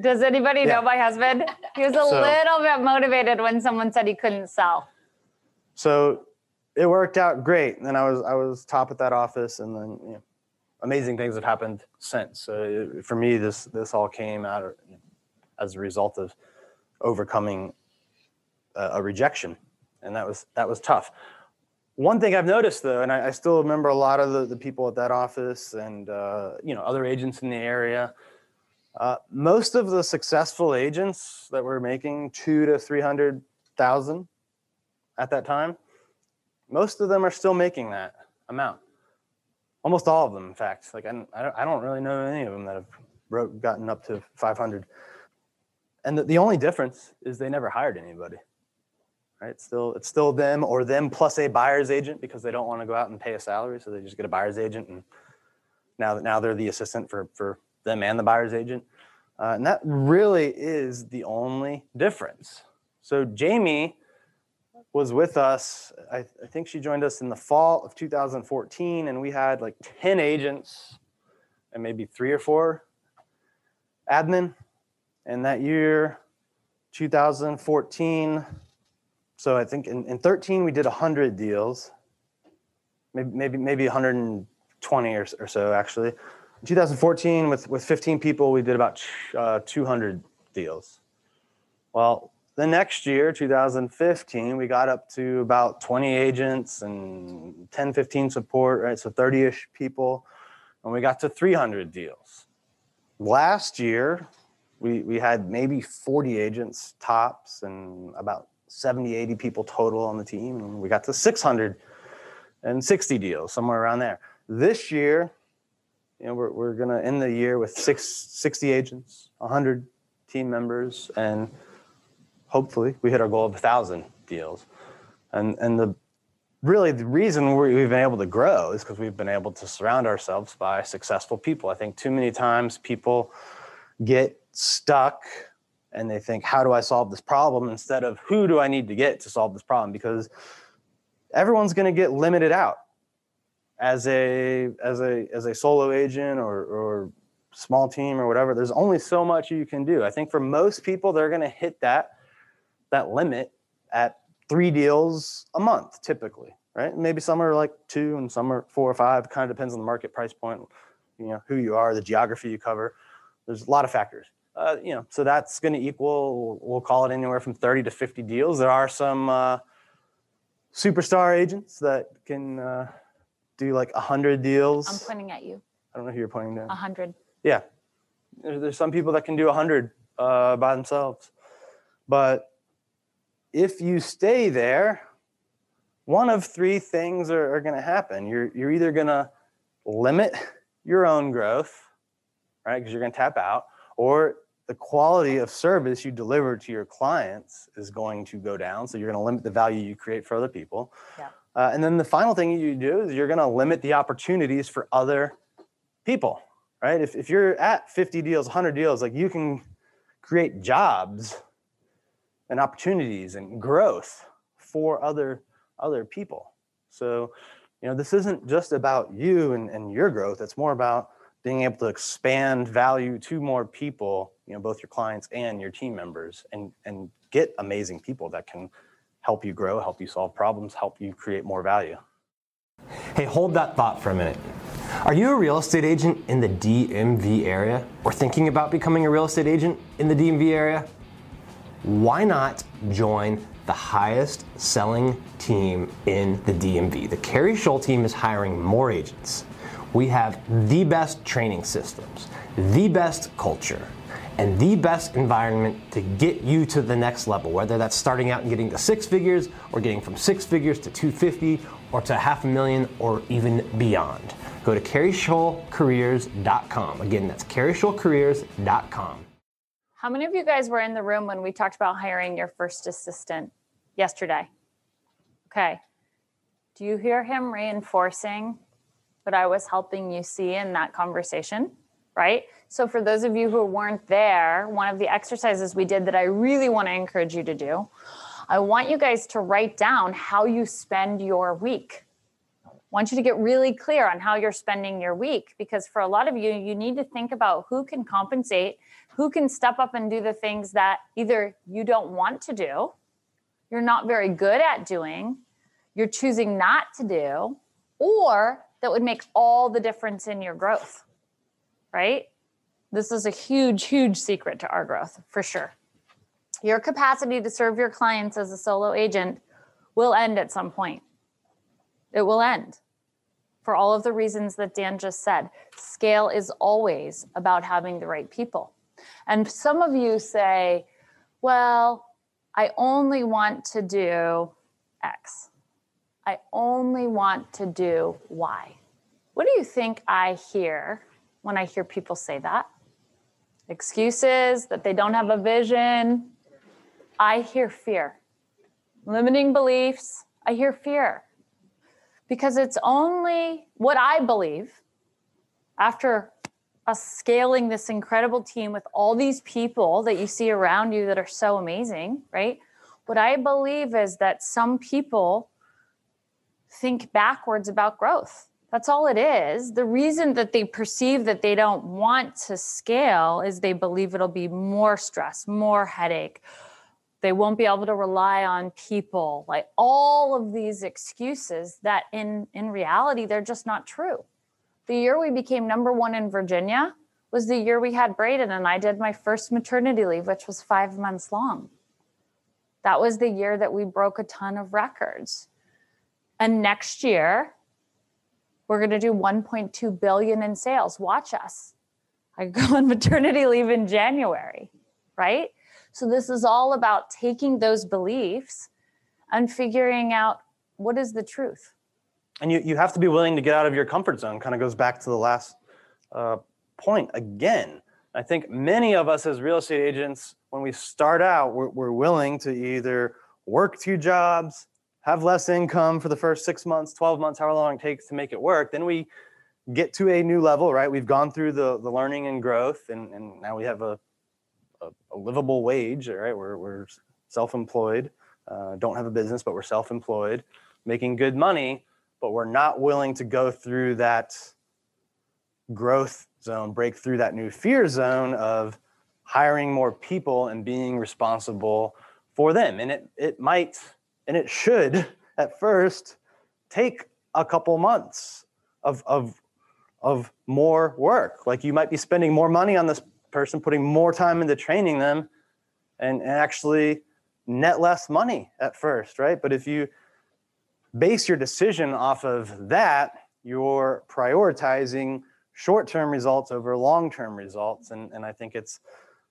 Does anybody Yeah. know my husband? He was a So- little bit motivated when someone said he couldn't sell. so it worked out great. And then I was I was top at that office, and then you know, amazing things have happened since. So it, for me, this this all came out as a result of overcoming a, rejection, and that was that was tough. One thing I've noticed though, and I, I still remember a lot of the, the people at that office and uh, you know other agents in the area. Uh, most of the successful agents that were making two to three hundred thousand at that time, most of them are still making that amount. Almost all of them, in fact. Like I, don't- I don't, really know any of them that have wrote, gotten up to 500. And the, the only difference is they never hired anybody. Right? It's still it's still them or them plus a buyer's agent because they don't want to go out and pay a salary, so they just get a buyer's agent, and now that now they're the assistant for for them and the buyer's agent. Uh, and that really is the only difference. So Jamie was with us. I, I think she joined us in the fall of 2014, and we had like 10 agents and maybe three or four admin. And that year, 2014, so I think in, in 13 we did 100 deals, maybe maybe maybe 120 or, or so actually. In 2014, with with 15 people, we did about uh, 200 deals. Well, the next year, 2015, we got up to about 20 agents and 10, 15 support, right? So 30 ish people. And we got to 300 deals. Last year, we, we had maybe 40 agents tops and about 70, 80 people total on the team. And we got to 660 deals, somewhere around there. This year, you know, we're, we're going to end the year with six, 60 agents, 100 team members, and hopefully we hit our goal of 1,000 deals. And, and the really the reason we- we've been able to grow is because we've been able to surround ourselves by successful people. I think too many times people get stuck and they think, how do I solve this problem instead of who do I need to get to solve this problem? Because everyone's going to get limited out as a as a as a solo agent or or small team or whatever. There's only so much you can do. I think for most people, they're going to hit that that limit at three deals a month typically right maybe some are like two and some are four or five kind of depends on the market price point you know who you are the geography you cover there's a lot of factors uh, you know so that's going to equal we'll call it anywhere from 30 to 50 deals. There are some uh, superstar agents that can uh, do like 100 deals. I'm pointing at you. i don't know who you're pointing to. A hundred. yeah. There's some people that can do 100 uh, by themselves. But if you stay there one of three things are, are going to happen. You're, you're either going to limit your own growth right because you're going to tap out or the quality of service you deliver to your clients is going to go down so you're going to limit the value you create for other people. Yeah. uh, and then the final thing you do is you're going to limit the opportunities for other people right? If, if you're at 50 deals 100 deals like you can create jobs and opportunities and growth for other other people. So you know this isn't just about you and, and your growth. It's more about being able to expand value to more people you know both your clients and your team members and and get amazing people that can help you grow help you solve problems help you create more value Hey, hold that thought for a minute. Are you a real estate agent in the DMV area or thinking about becoming a real estate agent in the DMV area? Why not join the highest selling team in the DMV? The Keri Shull team is hiring more agents. We have the best training systems, the best culture, and the best environment to get you to the next level, whether that's starting out and getting to six figures or getting from six figures to 250 or to half a million or even beyond. Go to kerishullcareers.com. Again, that's kerishullcareers.com. How many of you guys were in the room when we talked about hiring your first assistant yesterday? Okay. Do you hear him reinforcing what I was helping you see in that conversation? Right? So, for those of you who weren't there, one of the exercises we did that I really want to encourage you to do, I want you guys to write down how you spend your week. I want you to get really clear on how you're spending your week because for a lot of you, you need to think about who can compensate who can step up and do the things that either you don't want to do, you're not very good at doing, you're choosing not to do, or that would make all the difference in your growth, right? This is a huge, huge secret to our growth for sure. Your capacity to serve your clients as a solo agent will end at some point. It will end for all of the reasons that Dan just said. Scale is always about having the right people. And some of you say, well, I only want to do X. I only want to do Y. What do you think I hear when I hear people say that? Excuses that they don't have a vision. I hear fear. Limiting beliefs. I hear fear. Because it's only what I believe after us scaling this incredible team with all these people that you see around you that are so amazing, right? What I believe is that some people think backwards about growth. That's all it is. The reason that they perceive that they don't want to scale is they believe it'll be more stress, more headache. They won't be able to rely on people. Like all of these excuses that in in reality they're just not true. The year we became number one in Virginia was the year we had Braden and I did my first maternity leave, which was five months long. That was the year that we broke a ton of records. And next year, we're going to do 1.2 billion in sales. Watch us. I go on maternity leave in January, right? So this is all about taking those beliefs and figuring out what is the truth and you, you have to be willing to get out of your comfort zone kind of goes back to the last uh, point again i think many of us as real estate agents when we start out we're, we're willing to either work two jobs have less income for the first six months 12 months however long it takes to make it work then we get to a new level right we've gone through the, the learning and growth and, and now we have a, a, a livable wage right we're, we're self-employed uh, don't have a business but we're self-employed making good money but we're not willing to go through that growth zone, break through that new fear zone of hiring more people and being responsible for them. And it it might and it should at first take a couple months of of of more work. Like you might be spending more money on this person, putting more time into training them and, and actually net less money at first, right? But if you base your decision off of that, you're prioritizing short term results over long term results. And, and I think it's,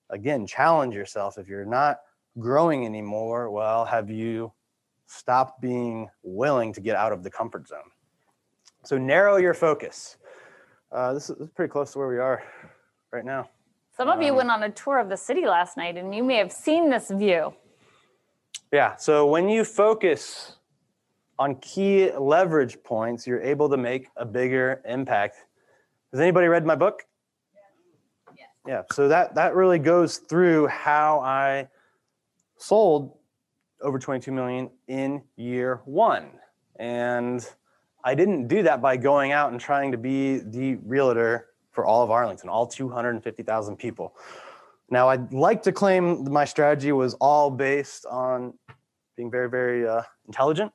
again, challenge yourself. If you're not growing anymore, well, have you stopped being willing to get out of the comfort zone? So narrow your focus. Uh, this, is, this, is, pretty close to where we are right now. Some of um, you went on a tour of the city last night and you may have seen this view. Yeah, so when you focus on key leverage points, you're able to make a bigger impact. Has anybody read my book? Yeah. Yeah. So that that really goes through how I sold over 22 million in year one. And I didn't do that by going out and trying to be the realtor for all of Arlington, all 250,000 people. Now, I'd like to claim my strategy was all based on being very, very uh, intelligent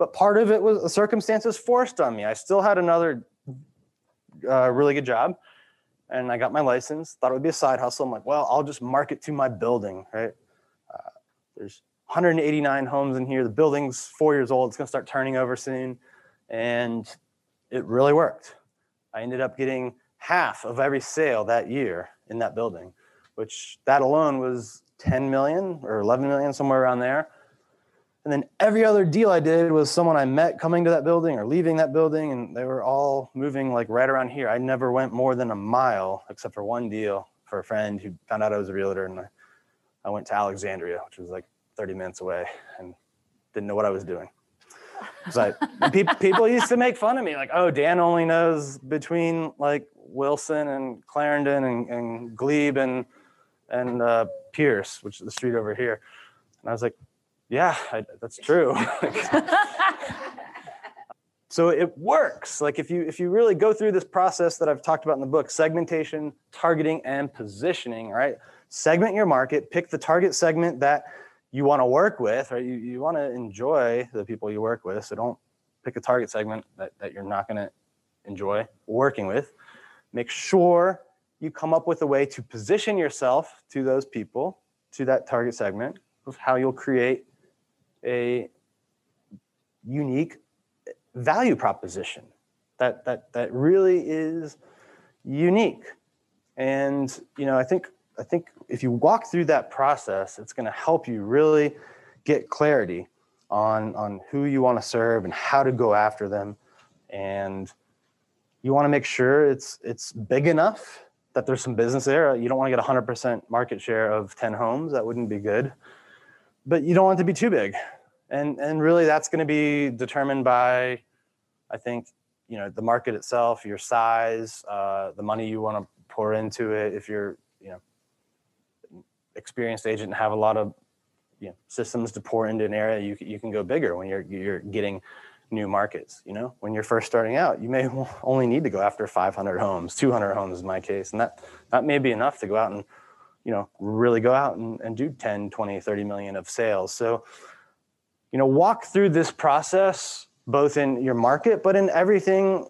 but part of it was the circumstances forced on me. I still had another uh, really good job, and I got my license. Thought it would be a side hustle. I'm like, well, I'll just market to my building, right? Uh, there's 189 homes in here. The building's four years old. It's gonna start turning over soon, and it really worked. I ended up getting half of every sale that year in that building, which that alone was 10 million or 11 million, somewhere around there And then every other deal I did was someone I met coming to that building or leaving that building, and they were all moving like right around here. I never went more than a mile, except for one deal for a friend who found out I was a realtor, and I, I went to Alexandria, which was like 30 minutes away, and didn't know what I was doing. So people, people used to make fun of me, like, "Oh, Dan only knows between like Wilson and Clarendon and, and Glebe and and uh, Pierce, which is the street over here." And I was like, yeah, I, that's true. so it works. Like if you if you really go through this process that I've talked about in the book, segmentation, targeting, and positioning, right? Segment your market, pick the target segment that you want to work with, right? You, you want to enjoy the people you work with. So don't pick a target segment that, that you're not going to enjoy working with. Make sure you come up with a way to position yourself to those people, to that target segment, of how you'll create a unique value proposition that that that really is unique and you know i think i think if you walk through that process it's going to help you really get clarity on on who you want to serve and how to go after them and you want to make sure it's it's big enough that there's some business there you don't want to get 100% market share of 10 homes that wouldn't be good but you don't want it to be too big. And, and really that's going to be determined by, I think, you know, the market itself, your size, uh, the money you want to pour into it. If you're, experienced agent and have a lot of, you know, systems to pour into an area, you, you can go bigger when you're, you're getting new markets. You know, when you're first starting out, you may only need to go after 500 homes, 200 homes in my case, and that that may be enough to go out and you know really go out and, and do 10 20 30 million of sales so you know walk through this process both in your market but in everything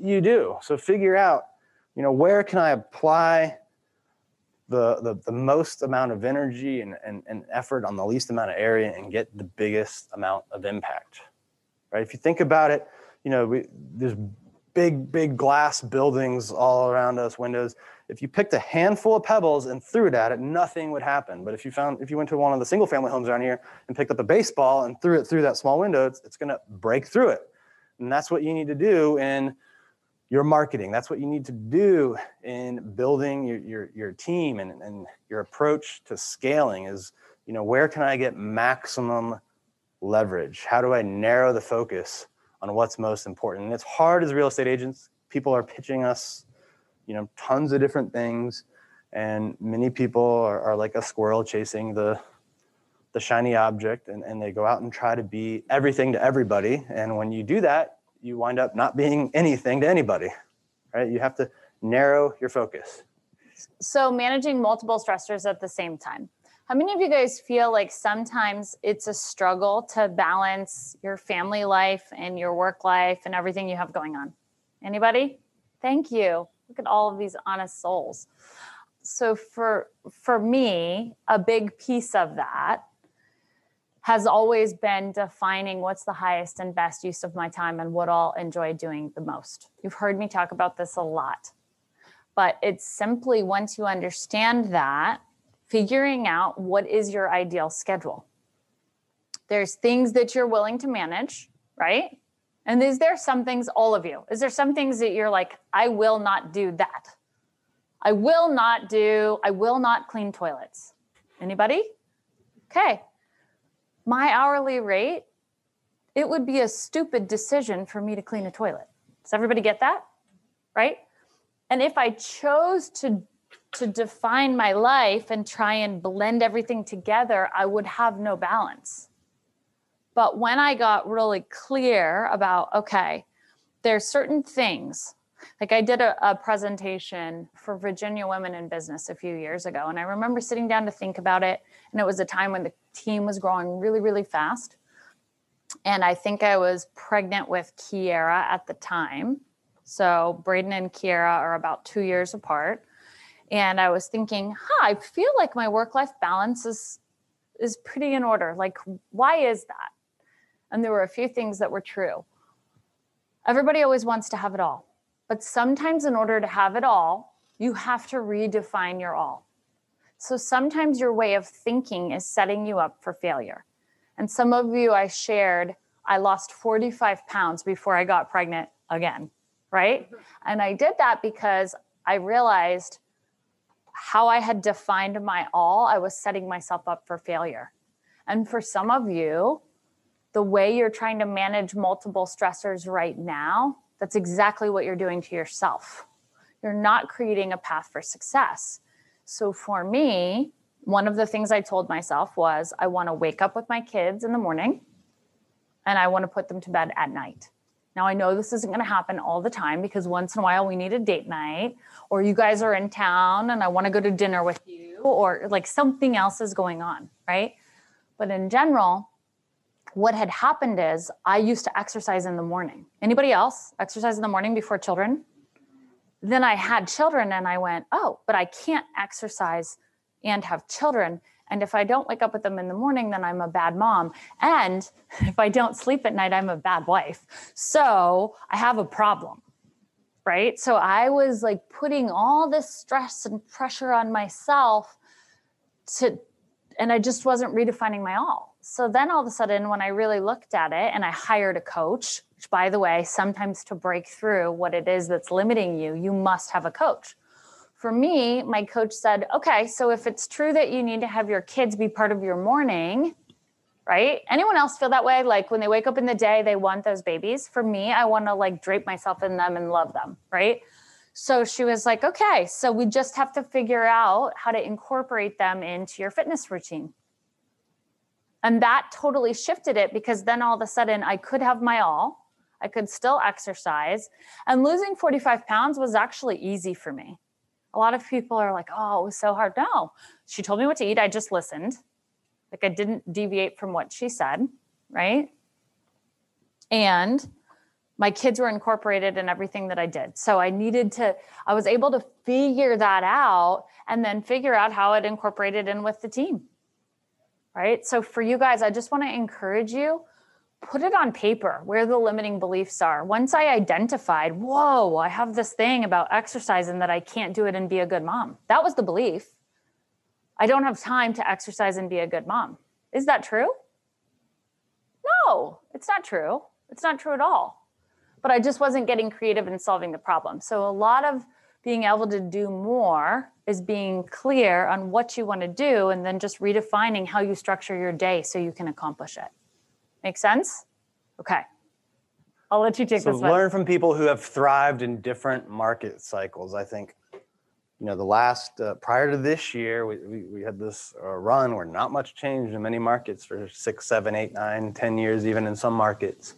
you do so figure out you know where can i apply the the, the most amount of energy and, and, and effort on the least amount of area and get the biggest amount of impact right if you think about it you know we, there's big big glass buildings all around us windows if you picked a handful of pebbles and threw it at it, nothing would happen. But if you found, if you went to one of the single family homes around here and picked up a baseball and threw it through that small window, it's, it's going to break through it. And that's what you need to do in your marketing. That's what you need to do in building your, your, your team and, and your approach to scaling is, you know, where can I get maximum leverage? How do I narrow the focus on what's most important? And it's hard as real estate agents. People are pitching us you know tons of different things and many people are, are like a squirrel chasing the the shiny object and, and they go out and try to be everything to everybody and when you do that you wind up not being anything to anybody right? You have to narrow your focus. So managing multiple stressors at the same time. How many of you guys feel like sometimes it's a struggle to balance your family life and your work life and everything you have going on? Anybody? Thank you. Look at all of these honest souls. So for for me a big piece of that has always been defining what's the highest and best use of my time and what I'll enjoy doing the most. You've heard me talk about this a lot. But it's simply once you understand that, figuring out what is your ideal schedule. There's things that you're willing to manage, right? And is there some things, all of you, is there some things that you're like, I will not do that? I will not do, I will not clean toilets. Anybody? Okay. My hourly rate, it would be a stupid decision for me to clean a toilet. Does everybody get that? Right? And if I chose to to define my life and try and blend everything together, I would have no balance. But when I got really clear about, okay, there's certain things, like I did a, a, presentation for Virginia Women in Business a few years ago, and I remember sitting down to think about it. And it was a time when the team was growing really, really fast. And I think I was pregnant with Kiera at the time. So Braden and Kiera are about two years apart. And I was thinking, huh, I feel like my work life balance is is pretty in order. Like, why is that? And there were a few things that were true. Everybody always wants to have it all. But sometimes, in order to have it all, you have to redefine your all. So sometimes your way of thinking is setting you up for failure. And some of you I shared, I lost 45 pounds before I got pregnant again, right? Mm-hmm. And I did that because I realized how I had defined my all, I was setting myself up for failure. And for some of you, the way you're trying to manage multiple stressors right now, that's exactly what you're doing to yourself. You're not creating a path for success. So for me, one of the things I told myself was I want to wake up with my kids in the morning and I want to put them to bed at night. Now, I know this isn't going to happen all the time because once in a while we need a date night, or you guys are in town and I want to go to dinner with you, or like something else is going on, right? But in general, what had happened is I used to exercise in the morning. Anybody else exercise in the morning before children? Then I had children and I went, oh, but I can't exercise and have children. And if I don't wake up with them in the morning, then I'm a bad mom. And if I don't sleep at night, I'm a bad wife. So I have a problem. Right. So I was like putting all this stress and pressure on myself to, and I just wasn't redefining my all. So then all of a sudden, when I really looked at it and I hired a coach, which by the way, sometimes to break through what it is that's limiting you, you must have a coach for me, my coach said, okay, so if it's true that you need to have your kids be part of your morning, right? Anyone else feel that way? Like when they wake up in the day, they want those babies. For me, I want to like drape myself in them and love them, right? So she was like, okay, so we just have to figure out how to incorporate them into your fitness routine. And that totally shifted it because then all of a sudden I could have my all, I could still exercise, and losing 45 pounds was actually easy for me a lot of people are like, oh, it was so hard. No, she told me what to eat. I just listened. Like I didn't deviate from what she said, right? And my kids were incorporated in everything that I did. So I needed to, I was able to figure that out and then figure out how it incorporated in with the team. Right. So for you guys, I just want to encourage you put it on paper where the limiting beliefs are. Once I identified, whoa, I have this thing about exercise and that I can't do it and be a good mom. That was the belief. I don't have time to exercise and be a good mom. Is that true? No, it's not true. It's not true at all. But I just wasn't getting creative in solving the problem. So a lot of being able to do more is being clear on what you want to do and then just redefining how you structure your day so you can accomplish it. Make sense? Okay. I'll let you take so this one. learn from people who have thrived in different market cycles. I think, you know, the last uh, prior to this year, we, we, we had this uh, run where not much changed in many markets for six, seven, eight, nine, ten years, even in some markets.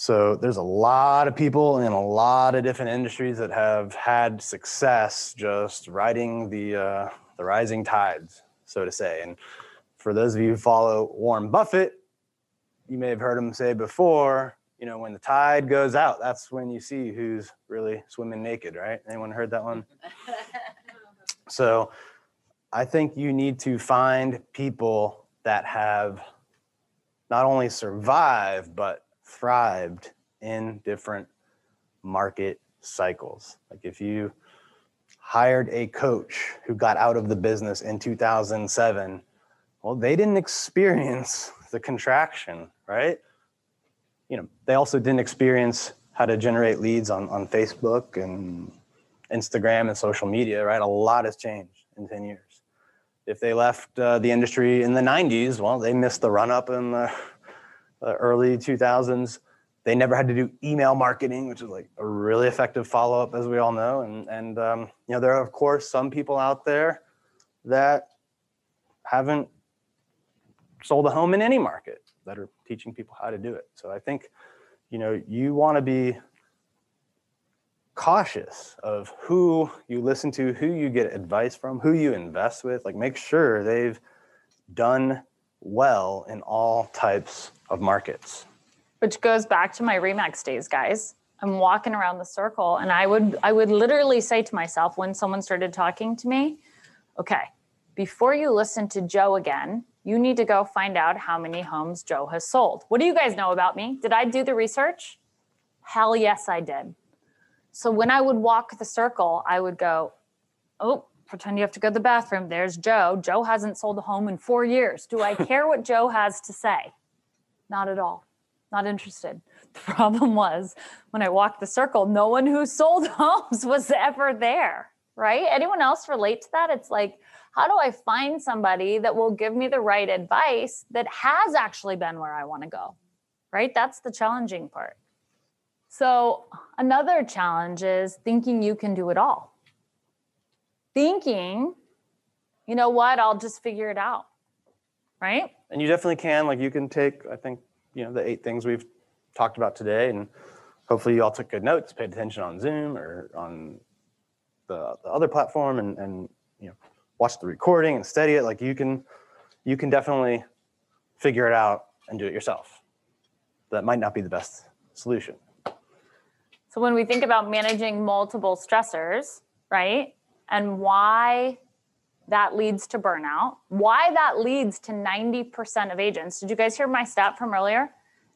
So there's a lot of people in a lot of different industries that have had success just riding the uh, the rising tides, so to say. And for those of you who follow Warren Buffett, you may have heard him say before, you know, when the tide goes out, that's when you see who's really swimming naked, right? Anyone heard that one? so I think you need to find people that have not only survived, but thrived in different market cycles. Like if you hired a coach who got out of the business in 2007, well, they didn't experience the contraction, right? You know, they also didn't experience how to generate leads on, on Facebook and Instagram and social media, right? A lot has changed in 10 years. If they left uh, the industry in the 90s, well, they missed the run up in the, the early 2000s. They never had to do email marketing, which is like a really effective follow up, as we all know. And, and um, you know, there are, of course, some people out there that haven't sold a home in any market that are teaching people how to do it. So I think, you know, you want to be cautious of who you listen to, who you get advice from, who you invest with. Like make sure they've done well in all types of markets. Which goes back to my Remax days, guys. I'm walking around the circle and I would I would literally say to myself when someone started talking to me, okay, before you listen to Joe again, you need to go find out how many homes Joe has sold. What do you guys know about me? Did I do the research? Hell yes, I did. So when I would walk the circle, I would go, oh, pretend you have to go to the bathroom. There's Joe. Joe hasn't sold a home in four years. Do I care what Joe has to say? Not at all. Not interested. The problem was when I walked the circle, no one who sold homes was ever there, right? Anyone else relate to that? It's like, how do I find somebody that will give me the right advice that has actually been where I want to go, right? That's the challenging part. So, another challenge is thinking you can do it all. Thinking, you know what, I'll just figure it out, right? And you definitely can. Like you can take, I think, you know, the eight things we've talked about today, and hopefully you all took good notes, paid attention on Zoom or on the, the other platform, and and you know, watch the recording and study it. Like you can, you can definitely figure it out and do it yourself. That might not be the best solution. So when we think about managing multiple stressors, right? And why that leads to burnout, why that leads to 90% of agents. Did you guys hear my stat from earlier?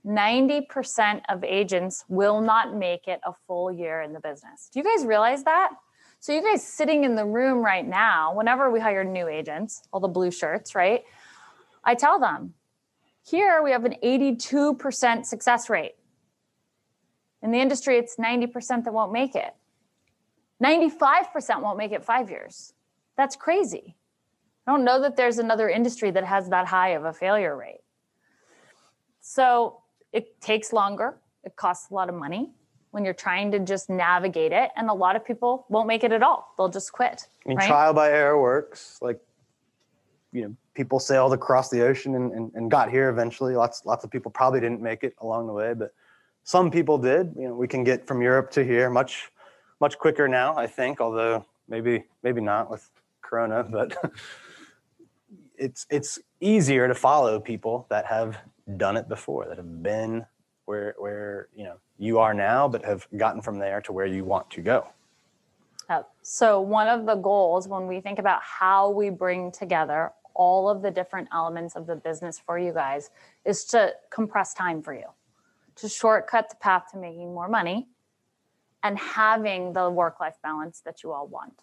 90% of agents will not make it a full year in the business. Do you guys realize that? So, you guys sitting in the room right now, whenever we hire new agents, all the blue shirts, right? I tell them, here we have an 82% success rate. In the industry, it's 90% that won't make it. 95% won't make it five years. That's crazy. I don't know that there's another industry that has that high of a failure rate. So it takes longer, it costs a lot of money when you're trying to just navigate it. And a lot of people won't make it at all, they'll just quit. I mean, right? trial by error works. Like, you know, people sailed across the ocean and, and, and got here eventually. Lots lots of people probably didn't make it along the way, but some people did. You know, we can get from Europe to here much much quicker now, I think, although maybe maybe not with Corona, but it's it's easier to follow people that have done it before, that have been where where you know you are now, but have gotten from there to where you want to go. Yep. So, one of the goals when we think about how we bring together all of the different elements of the business for you guys is to compress time for you, to shortcut the path to making more money and having the work life balance that you all want.